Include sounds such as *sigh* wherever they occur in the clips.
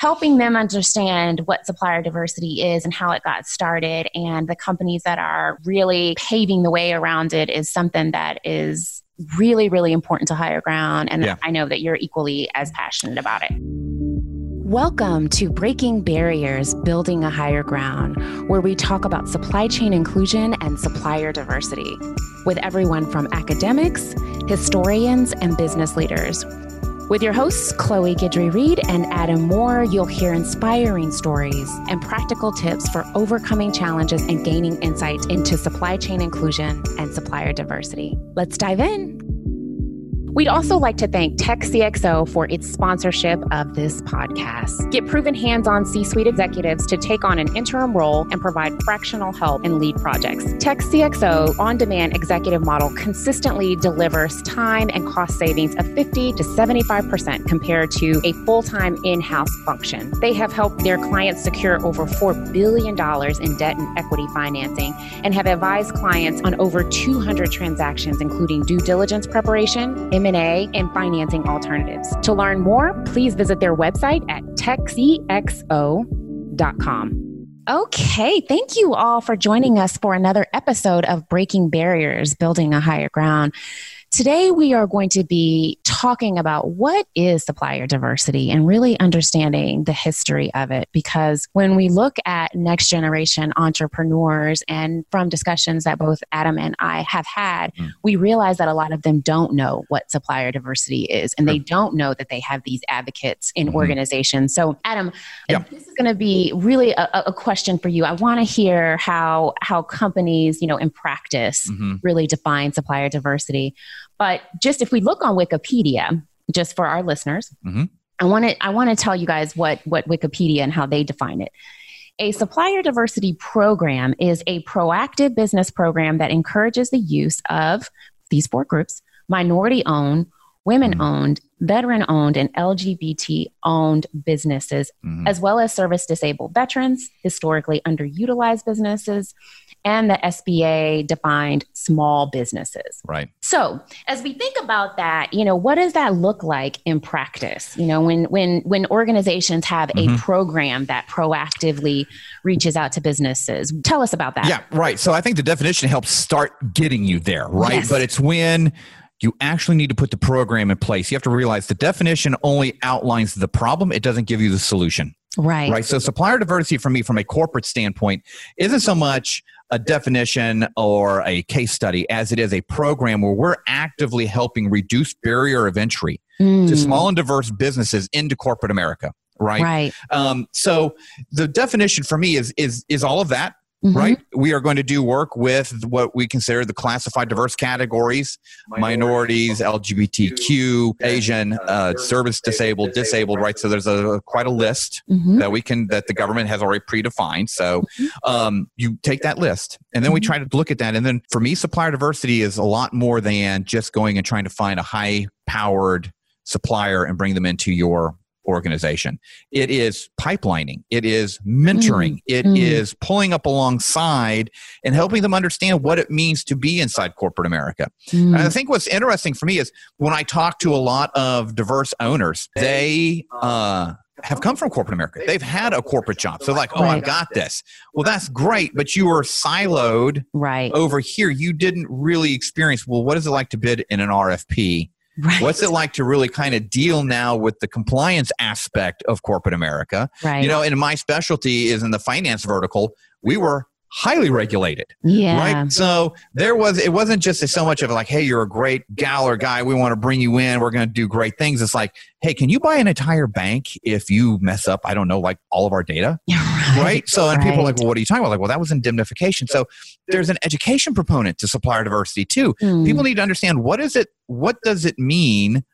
helping them understand what supplier diversity is and how it got started and the companies that are really paving the way around it is something that is really, really important to Higher Ground. And yeah. I know that you're equally as passionate about it. Welcome to Breaking Barriers, Building a Higher Ground, where we talk about supply chain inclusion and supplier diversity with everyone from academics, historians, and business leaders. With your hosts, Chloe Guidry Reed and Adam Moore, you'll hear inspiring stories and practical tips for overcoming challenges and gaining insight into supply chain inclusion and supplier diversity. Let's dive in. We'd also like to thank TechCXO for its sponsorship of this podcast. Get proven hands on C suite executives to take on an interim role and provide fractional help in lead projects. TechCXO on demand executive model consistently delivers time and cost savings of 50 to 75% compared to a full time in house function. They have helped their clients secure over $4 billion in debt and equity financing and have advised clients on over 200 transactions, including due diligence preparation, M&A, and financing alternatives. To learn more, please visit their website at techcxo.com. Okay, thank you all for joining us for another episode of Breaking Barriers, Building a Higher Ground. Today, we are going to be talking about what is supplier diversity and really understanding the history of it. Because when we look at next generation entrepreneurs and from discussions that both Adam and I have had, mm. we realize that a lot of them don't know what supplier diversity is and sure. they don't know that they have these advocates in mm-hmm. organizations. So, Adam, yeah. this is going to be really a, a, question for you. I want to hear how how companies, you know, in practice mm-hmm. really define supplier diversity. But just if we look on Wikipedia, just for our listeners, mm-hmm. I want to I want to tell you guys what what Wikipedia and how they define it. A supplier diversity program is a proactive business program that encourages the use of these four groups: minority owned, women mm-hmm. owned, veteran owned, and LGBT owned businesses, mm-hmm. as well as service disabled veterans, historically underutilized businesses, and the SBA defined small businesses. Right. So, as we think about that, you know, what does that look like in practice? You know, when when when organizations have mm-hmm. a program that proactively reaches out to businesses. Tell us about that. Yeah, right. So, I think the definition helps start getting you there, right? Yes. But it's when you actually need to put the program in place. You have to realize the definition only outlines the problem, it doesn't give you the solution. Right. Right. So supplier diversity for me, from a corporate standpoint, isn't so much a definition or a case study as it is a program where we're actively helping reduce barrier of entry mm. to small and diverse businesses into corporate America. Right. Right. Um, so the definition for me is is is all of that. Mm-hmm. right? We are going to do work with what we consider the classified diverse categories minorities, LGBTQ, Asian, uh, service disabled, disabled, right? So there's a quite a list mm-hmm. that we can, that the government has already predefined. So mm-hmm. um, you take that list and then we mm-hmm. try to look at that. And then for me, supplier diversity is a lot more than just going and trying to find a high powered supplier and bring them into your organization. It is pipelining, it is mentoring, mm. it mm. is pulling up alongside and helping them understand what it means to be inside corporate America. Mm. And I think what's interesting for me is when I talk to a lot of diverse owners, they uh, have come from corporate America. They've had a corporate job. So like, oh, right. I've got this. Well, that's great, but you were siloed right over here. You didn't really experience, well, what is it like to bid in an RFP? Right. What's it like to really kind of deal now with the compliance aspect of corporate America? Right. You know, and my specialty is in the finance vertical. We were highly regulated. Yeah. Right. So there was, it wasn't just so much of like, hey, you're a great gal or guy. We want to bring you in. We're going to do great things. It's like, hey, can you buy an entire bank if you mess up, I don't know, like all of our data? *laughs* right. right. So, and right. people are like, well, what are you talking about? Like, well, that was indemnification. So there's an education proponent to supplier diversity too. Mm. People need to understand what is it, what does it mean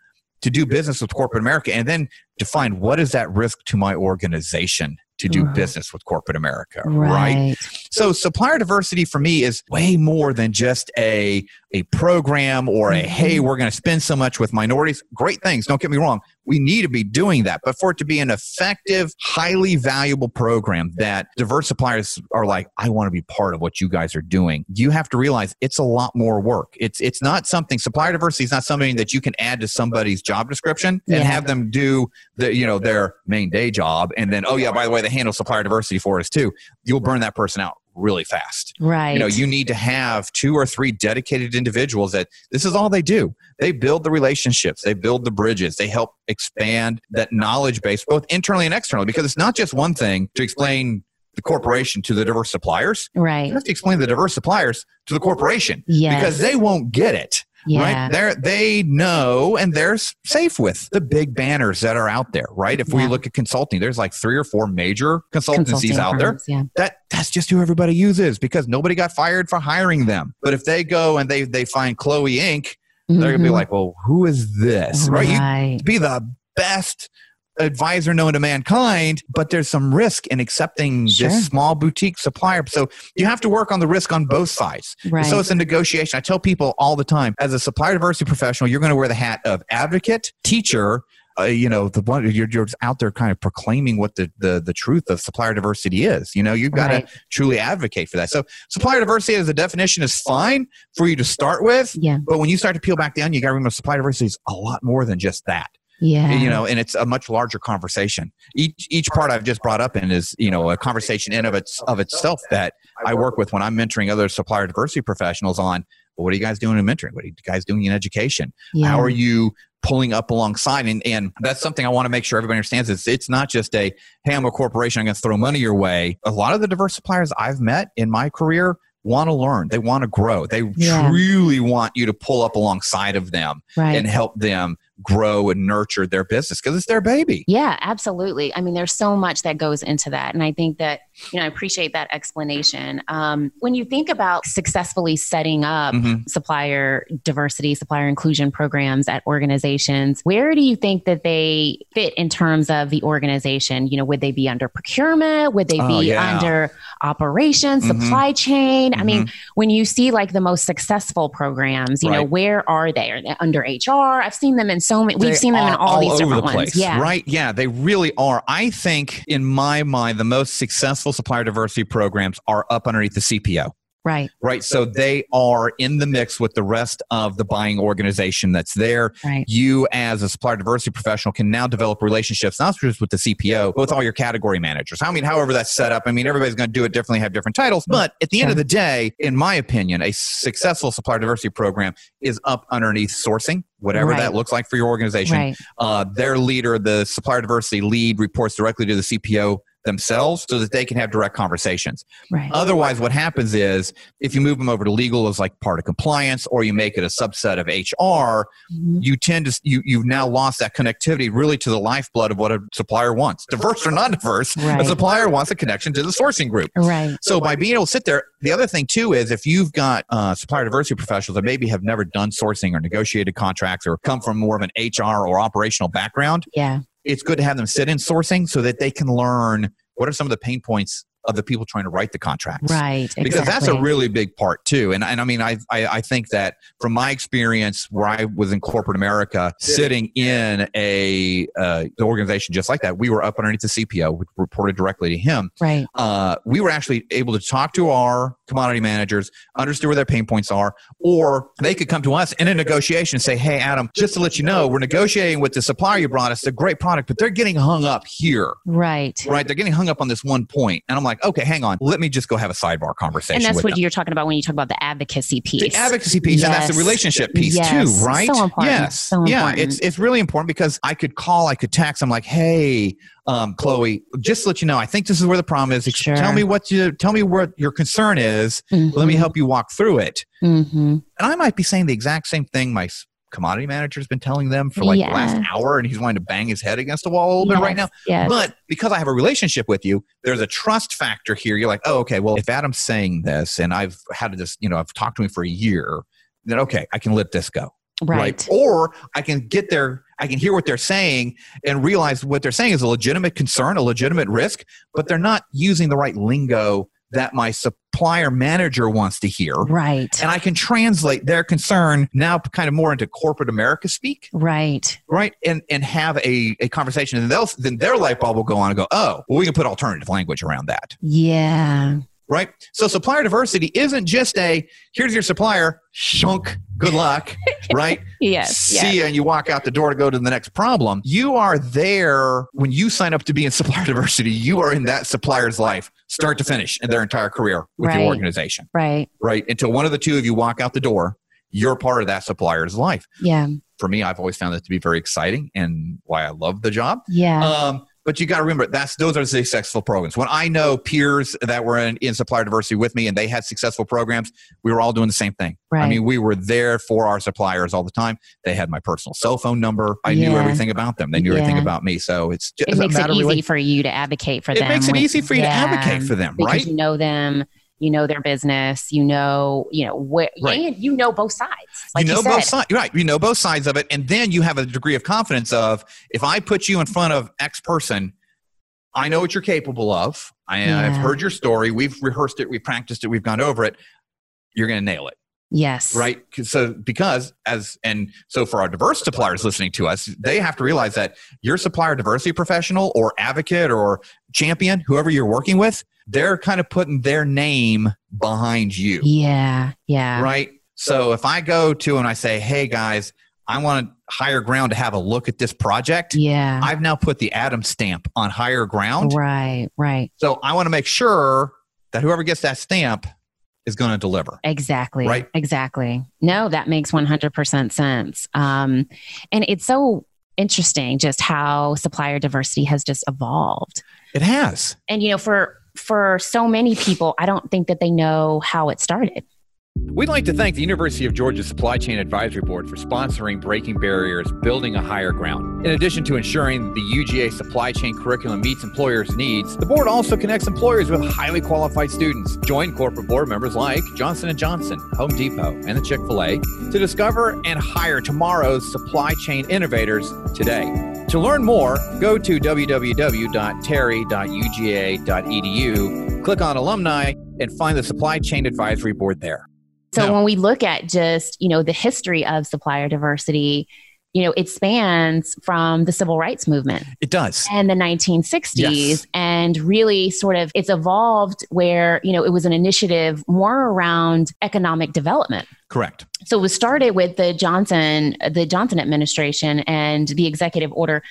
to do business with corporate America and then define what is that risk to my organization to do business with corporate America, right? right? So supplier diversity for me is way more than just a a program or a hey, mm-hmm. we're going to spend so much with minorities. Great things. Don't get me wrong. We need to be doing that. But for it to be an effective, highly valuable program that diverse suppliers are like, I want to be part of what you guys are doing, you have to realize it's a lot more work. It's it's not something supplier diversity is not something that you can add to somebody's job description and Yeah. have them do the you know their main day job and then oh yeah by the way they handle supplier diversity for us too. You'll burn that person out really fast Right. you know you need to have two or three dedicated individuals that this is all they do they build the relationships they build the bridges they help expand that knowledge base both internally and externally because it's not just one thing to explain the corporation to the diverse suppliers right. you have to explain the diverse suppliers to the corporation Yes. because they won't get it yeah. right they're they know and they're safe with the big banners that are out there right if we look at consulting there's like three or four major consultancies Consulting out there Yeah. that that's just who everybody uses because nobody got fired for hiring them. But if they go and they they find Chloe Inc., they're gonna be Mhm. like, well, who is this? Right? You Right. be the best advisor known to mankind, but there's some risk in accepting Sure. this small boutique supplier. So you have to work on the risk on both sides. Right. So it's a negotiation. I tell people all the time, as a supplier diversity professional, you're going to wear the hat of advocate, teacher. Uh, you know, the one you're, you're out there kind of proclaiming what the, the the truth of supplier diversity is. You know, you've got to Right. truly advocate for that. So supplier diversity as a definition is fine for you to start with, yeah. but when you start to peel back the onion, you got to remember supplier diversity is a lot more than just that Yeah. you know and it's a much larger conversation each each part i've just brought up in is you know a conversation in of its of itself that i work with when i'm mentoring other supplier diversity professionals on well, what are you guys doing in mentoring what are you guys doing in education yeah. how are you pulling up alongside and, and that's something i want to make sure everybody understands is it's not just a hey i'm a corporation i'm going to throw money your way a lot of the diverse suppliers i've met in my career want to learn they want to grow they Yeah. truly want you to pull up alongside of them right. and help them grow and nurture their business because it's their baby Yeah, absolutely. I mean, there's so much that goes into that. And I think that, you know, I appreciate that explanation. Um, when you think about successfully setting up Mhm. supplier diversity, supplier inclusion programs at organizations, where do you think that they fit in terms of the organization? You know, would they be under procurement? Would they Oh, be yeah. under operations, Mhm. supply chain? I mean, when you see like the most successful programs, you know, where are they? Are they under HR? I've seen them in so many, we've They seen them in are all, these over different the ones. Yeah. right? Yeah, they really are. I think, in my mind, the most successful supplier diversity programs are up underneath the CPO. Right. Right. So they are in the mix with the rest of the buying organization that's there. Right. You, as a supplier diversity professional, can now develop relationships, not just with the CPO, but with all your category managers. I mean, however that's set up. I mean, everybody's going to do it differently, have different titles. But at the end of the day, in my opinion, a successful supplier diversity program is up underneath sourcing, whatever Right. that looks like for your organization. Right. Uh, their leader, the supplier diversity lead, reports directly to the CPO themselves so that they can have direct conversations. Right. Otherwise, what happens is if you move them over to legal as like part of compliance, or you make it a subset of HR, Mhm. you tend to you you've now lost that connectivity really to the lifeblood of what a supplier wants, diverse or not diverse. A supplier wants a connection to the sourcing group. Right. So by being able to sit there, the other thing too is if you've got uh, supplier diversity professionals that maybe have never done sourcing or negotiated contracts or come from more of an HR or operational background, Yeah. It's good to have them sit in sourcing so that they can learn what are some of the pain points of the people trying to write the contracts. Right. Because that's a really big part too, and and I mean I, I I think that from my experience where I was in corporate America, sitting in a uh, organization just like that, we were up underneath the CPO, which reported directly to him right. uh, we were actually able to talk to our commodity managers, understand where their pain points are, or they could come to us in a negotiation and say, Hey, Adam, just to let you know, we're negotiating with the supplier you brought us. A great product, but they're getting hung up here, Right. right? They're getting hung up on this one point. And I'm like, Okay, hang on. Let me just go have a sidebar conversation And that's what them. you're talking about when you talk about the advocacy piece. The advocacy piece, and that's the relationship piece Yes. too, right? So. Yes, So yeah. It's it's really important because I could call, I could text. I'm like, hey, um, Chloe, just to let you know, I think this is where the problem is. Sure. Tell me what you tell me what your concern is. Let me help you walk through it. Mm-hmm. And I might be saying the exact same thing my commodity manager's been telling them for like the last hour, and he's wanting to bang his head against the wall a little bit right now. Yes. But because I have a relationship with you, there's a trust factor here. You're like, oh, okay, well, if Adam's saying this and I've had this, you know, I've talked to him for a year, then okay, I can let this go. right. Or I can get there, I can hear what they're saying and realize what they're saying is a legitimate concern, a legitimate risk, but they're not using the right lingo that my supplier manager wants to hear. Right. And I can translate their concern now kind of more into corporate America speak. Right. Right. And and have a, a conversation. And they'll then their light bulb will go on and go, oh, well, we can put alternative language around that. Yeah. Right. So supplier diversity isn't just a here's your supplier, shunk, good luck, *laughs* right? yes. See yes. ya, and you walk out the door to go to the next problem. You are there when you sign up to be in supplier *laughs* diversity. You are in that supplier's life, start to finish, in their entire career with Right. your organization, Right. right? Until one of the two of you walk out the door, you're part of that supplier's life. Yeah. For me, I've always found that to be very exciting and why I love the job. Yeah. Um, but you got to remember that's those are the successful programs. When I know peers that were in, in supplier diversity with me and they had successful programs, we were all doing the same thing. I mean, we were there for our suppliers all the time. They had my personal cell phone number. I knew everything about them. They knew everything about me. So it's just it makes it easy really- for you to advocate for It them. It makes it with- easy for you to advocate for them, because right? you know them, you know their business, you know, you know what, Right. and you know both sides. Like you know said. both sides, right? You know both sides of it, and then you have a degree of confidence of if I put you in front of X person, I know what you're capable of. I, I've Yeah. heard your story. We've rehearsed it. We've practiced it. We've gone over it. You're going to nail it. Yes. Right. so because as and so for our diverse suppliers listening to us they have to realize that your supplier diversity professional or advocate or champion whoever you're working with they're kind of putting their name behind you Yeah. Yeah. right so if i go to and i say hey guys i want higher ground to have a look at this project Yeah. i've now put the adam stamp on higher ground Right. Right. so i want to make sure that whoever gets that stamp is going to deliver Exactly. Right. Exactly. No, that makes 100% sense. Um, and it's so interesting just how supplier diversity has just evolved. it has And, you know, for, for so many people, I don't think that they know how it started. We'd like to thank the University of Georgia Supply Chain Advisory Board for sponsoring Breaking Barriers, Building a Higher Ground. In addition to ensuring the UGA supply chain curriculum meets employers' needs, the board also connects employers with highly qualified students. Join corporate board members like Johnson & Johnson, Home Depot, and the Chick-fil-A to discover and hire tomorrow's supply chain innovators today. To learn more, go to www.terry.uga.edu, click on alumni, and find the Supply Chain Advisory Board there. So No. when we look at just, you know, the history of supplier diversity, you know, it spans from the civil rights movement It does. and the 1960s Yes. and really sort of it's evolved where, you know, it was an initiative more around economic development. Correct. So it was started with the Johnson the Johnson administration and the executive order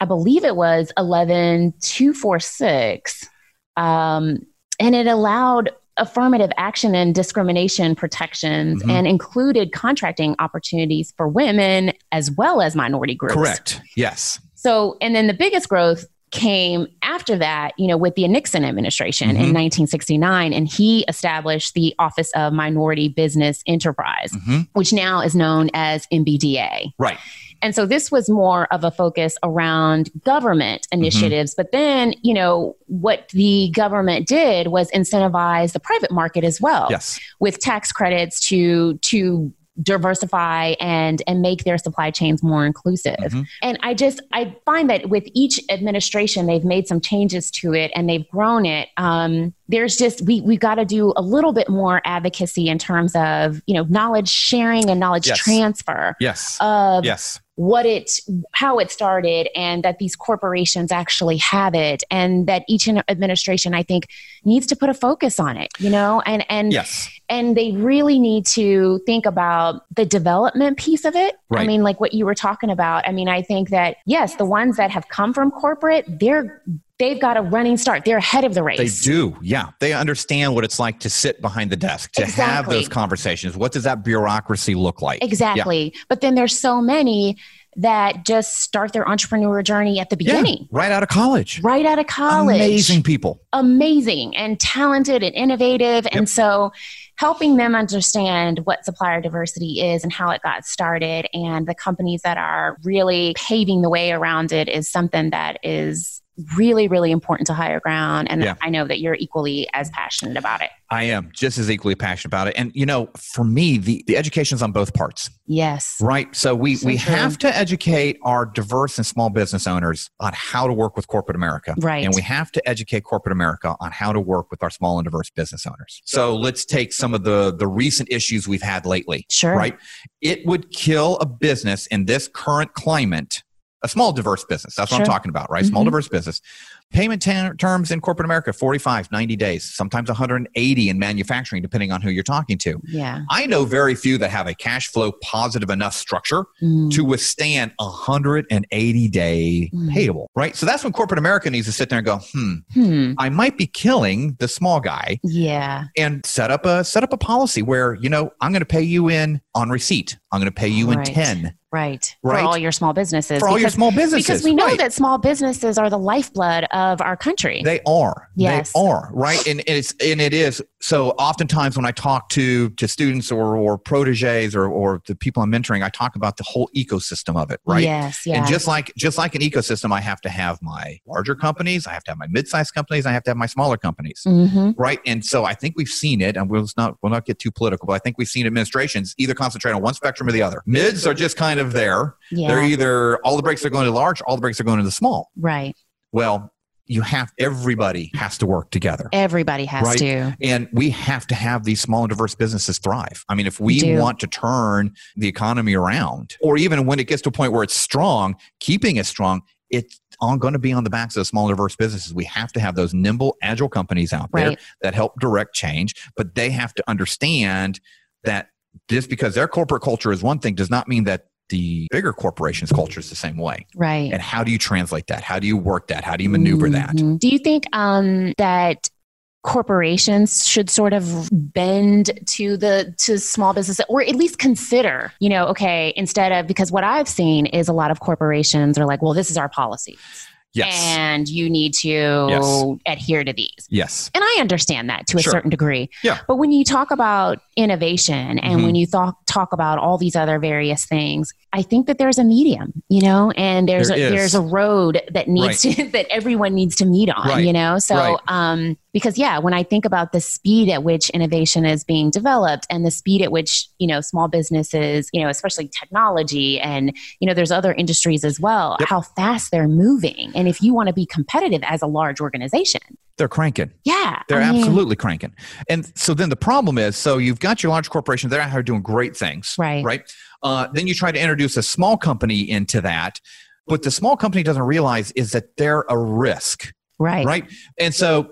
I believe it was 11246 um, and it allowed affirmative action and discrimination protections Mhm. and included contracting opportunities for women as well as minority groups. Correct. Yes. So, and then the biggest growth came after that, you know, with the Nixon administration Mhm. in 1969, and he established the Office of Minority Business Enterprise, hmm which now is known as MBDA. Right. And so this was more of a focus around government initiatives. But then, you know, what the government did was incentivize the private market as well Yes. with tax credits to to diversify and and make their supply chains more inclusive. Mhm. And I just I find that with each administration they've made some changes to it and they've grown it. Um, there's just we we got to do a little bit more advocacy in terms of you know knowledge sharing and knowledge Yes. transfer Yes. of yes. what it how it started and that these corporations actually have it and that each administration i think needs to put a focus on it you know and and Yes. and they really need to think about the development piece of it i mean like what you were talking about i mean i think that yes the ones that have come from corporate they're they've got a running start they're ahead of the race. They do. Yeah. They understand what it's like to sit behind the desk, to have those conversations. What does that bureaucracy look like? exactly but then there's so many that just start their entrepreneur journey at the Yeah. beginning Right out of college. right out of college Amazing people. amazing and talented and innovative. And so helping them understand what supplier diversity is and how it got started and the companies that are really paving the way around it is something that is really, really important to higher ground. And Yeah. I know that you're equally as passionate about it. I am just as equally passionate about it. And you know, for me, the, the education's on both parts, Yes. right? So we, So we true. have to educate our diverse and small business owners on how to work with corporate America. Right. And we have to educate corporate America on how to work with our small and diverse business owners. So let's take some of the, the recent issues we've had lately. Sure. right? It would kill a business in this current climate, a small diverse business. That's what I'm talking about, right? Small Mhm. diverse business. Payment ter- terms in corporate America 45, 90 days, sometimes 180 in manufacturing, depending on who you're talking to. Yeah. I know very few that have a cash flow positive enough structure Mm. to withstand a 180 day Mm. payable, right? So that's when corporate America needs to sit there and go, hmm, Hmm. I might be killing the small guy Yeah. and set up a set up a policy where you know I'm going to pay you in on receipt. I'm going to pay you Right. in ten Right. Right. For all your small businesses. for all your small businesses. Because we know Right. that small businesses are the lifeblood of our country. they are. Yes. They are right, and it's and it is. So oftentimes when I talk to to students or or proteges or or the people I'm mentoring, I talk about the whole ecosystem of it, right? Yes. Yeah. And just like just like an ecosystem, I have to have my larger companies, I have to have my mid-sized companies, I have to have my smaller companies. hmm right? And so I think we've seen it, and we'll not we'll not get too political, but I think we've seen administrations either concentrate on one spectrum or the other. Mids are just kind of there. Yeah. They're either all the breaks are going to large, all the breaks are going to the small. right. Well, you have everybody has to work together. Everybody has Right. to. And we have to have these small and diverse businesses thrive. I mean, if we do. want to turn the economy around, or even when it gets to a point where it's strong, keeping it strong, it's all going to be on the backs of the small and diverse businesses. We have to have those nimble, agile companies out there Right. that help direct change, but they have to understand that just because their corporate culture is one thing does not mean that the bigger corporation's culture is the same way. Right. And how do you translate that? How do you work that? How do you maneuver that? Mhm. Do you think um, that corporations should sort of bend to the to small business or at least consider you know okay instead of because what i've seen is a lot of corporations are like well this is our policy Yes. and you need to Yes. adhere to these yes. and I understand that to a Sure. certain degree. Yeah. But when you talk about innovation and Mhm. when you talk talk about all these other various things, I think that there's a medium, you know, and there's There a, is. there's a road that needs to *laughs* that everyone needs to meet on, Right. you know. So Right. um because yeah, when I think about the speed at which innovation is being developed and the speed at which, you know, small businesses, you know, especially technology and you know, there's other industries as well, Yep. how fast they're moving. And if you want to be competitive as a large organization, They're cranking. yeah. They're I mean, absolutely cranking. And so then the problem is so you've got your large corporation, they're out here doing great things. Right. Right. Uh, then you try to introduce a small company into that. What the small company doesn't realize is that they're a risk. Right. Right. And so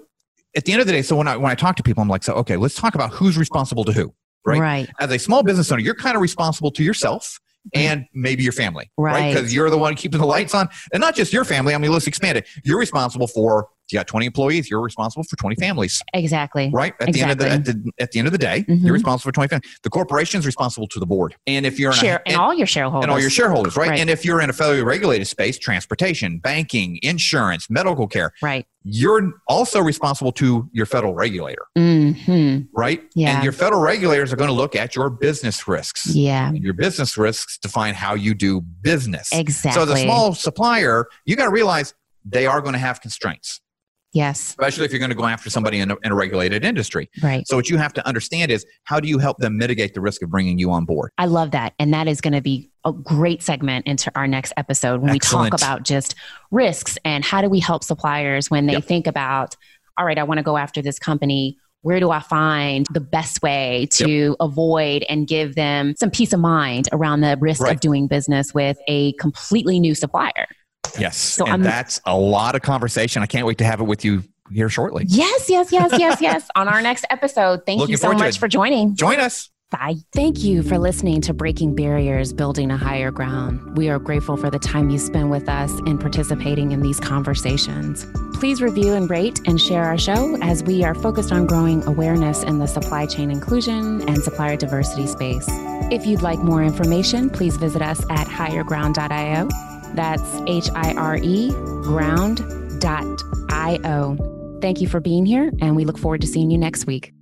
at the end of the day, so when I when I talk to people, I'm like, so okay, let's talk about who's responsible to who. Right. Right. As a small business owner, you're kind of responsible to yourself and maybe your family. Right. Because you're the one keeping the lights on. And not just your family. I mean, let's expand it. You're responsible for you got 20 employees, you're responsible for 20 families Exactly. right at the end of the at, the at the end of the day Mhm. you're responsible for 20 families. the corporation is responsible to the board and if you're in Share a, and, all your shareholders. and all your shareholders right? Right. and if you're in a federally regulated space transportation banking insurance medical care Right. you're also responsible to your federal regulator hmm right Yeah. and your federal regulators are going to look at your business risks Yeah. and your business risks define how you do business Exactly. so the small supplier you got to realize they are going to have constraints Yes. especially if you're going to go after somebody in a, in a regulated industry Right. so what you have to understand is how do you help them mitigate the risk of bringing you on board? I love that. And that is going to be a great segment into our next episode when Excellent. we talk about just risks and how do we help suppliers when they Yep. think about, all right, I want to go after this company. Where do I find the best way to avoid and give them some peace of mind around the risk Right. of doing business with a completely new supplier? Yes. So and I'm- that's a lot of conversation. I can't wait to have it with you here shortly. Yes, yes, yes, yes, *laughs* yes. On our next episode. Thank Looking you so much for joining. Join us. Bye. Thank you for listening to Breaking Barriers, Building a Higher Ground. We are grateful for the time you spend with us and participating in these conversations. Please review and rate and share our show as we are focused on growing awareness in the supply chain inclusion and supplier diversity space. If you'd like more information, please visit us at hireground.io. That's H I R E ground.io. Thank you for being here, and we look forward to seeing you next week.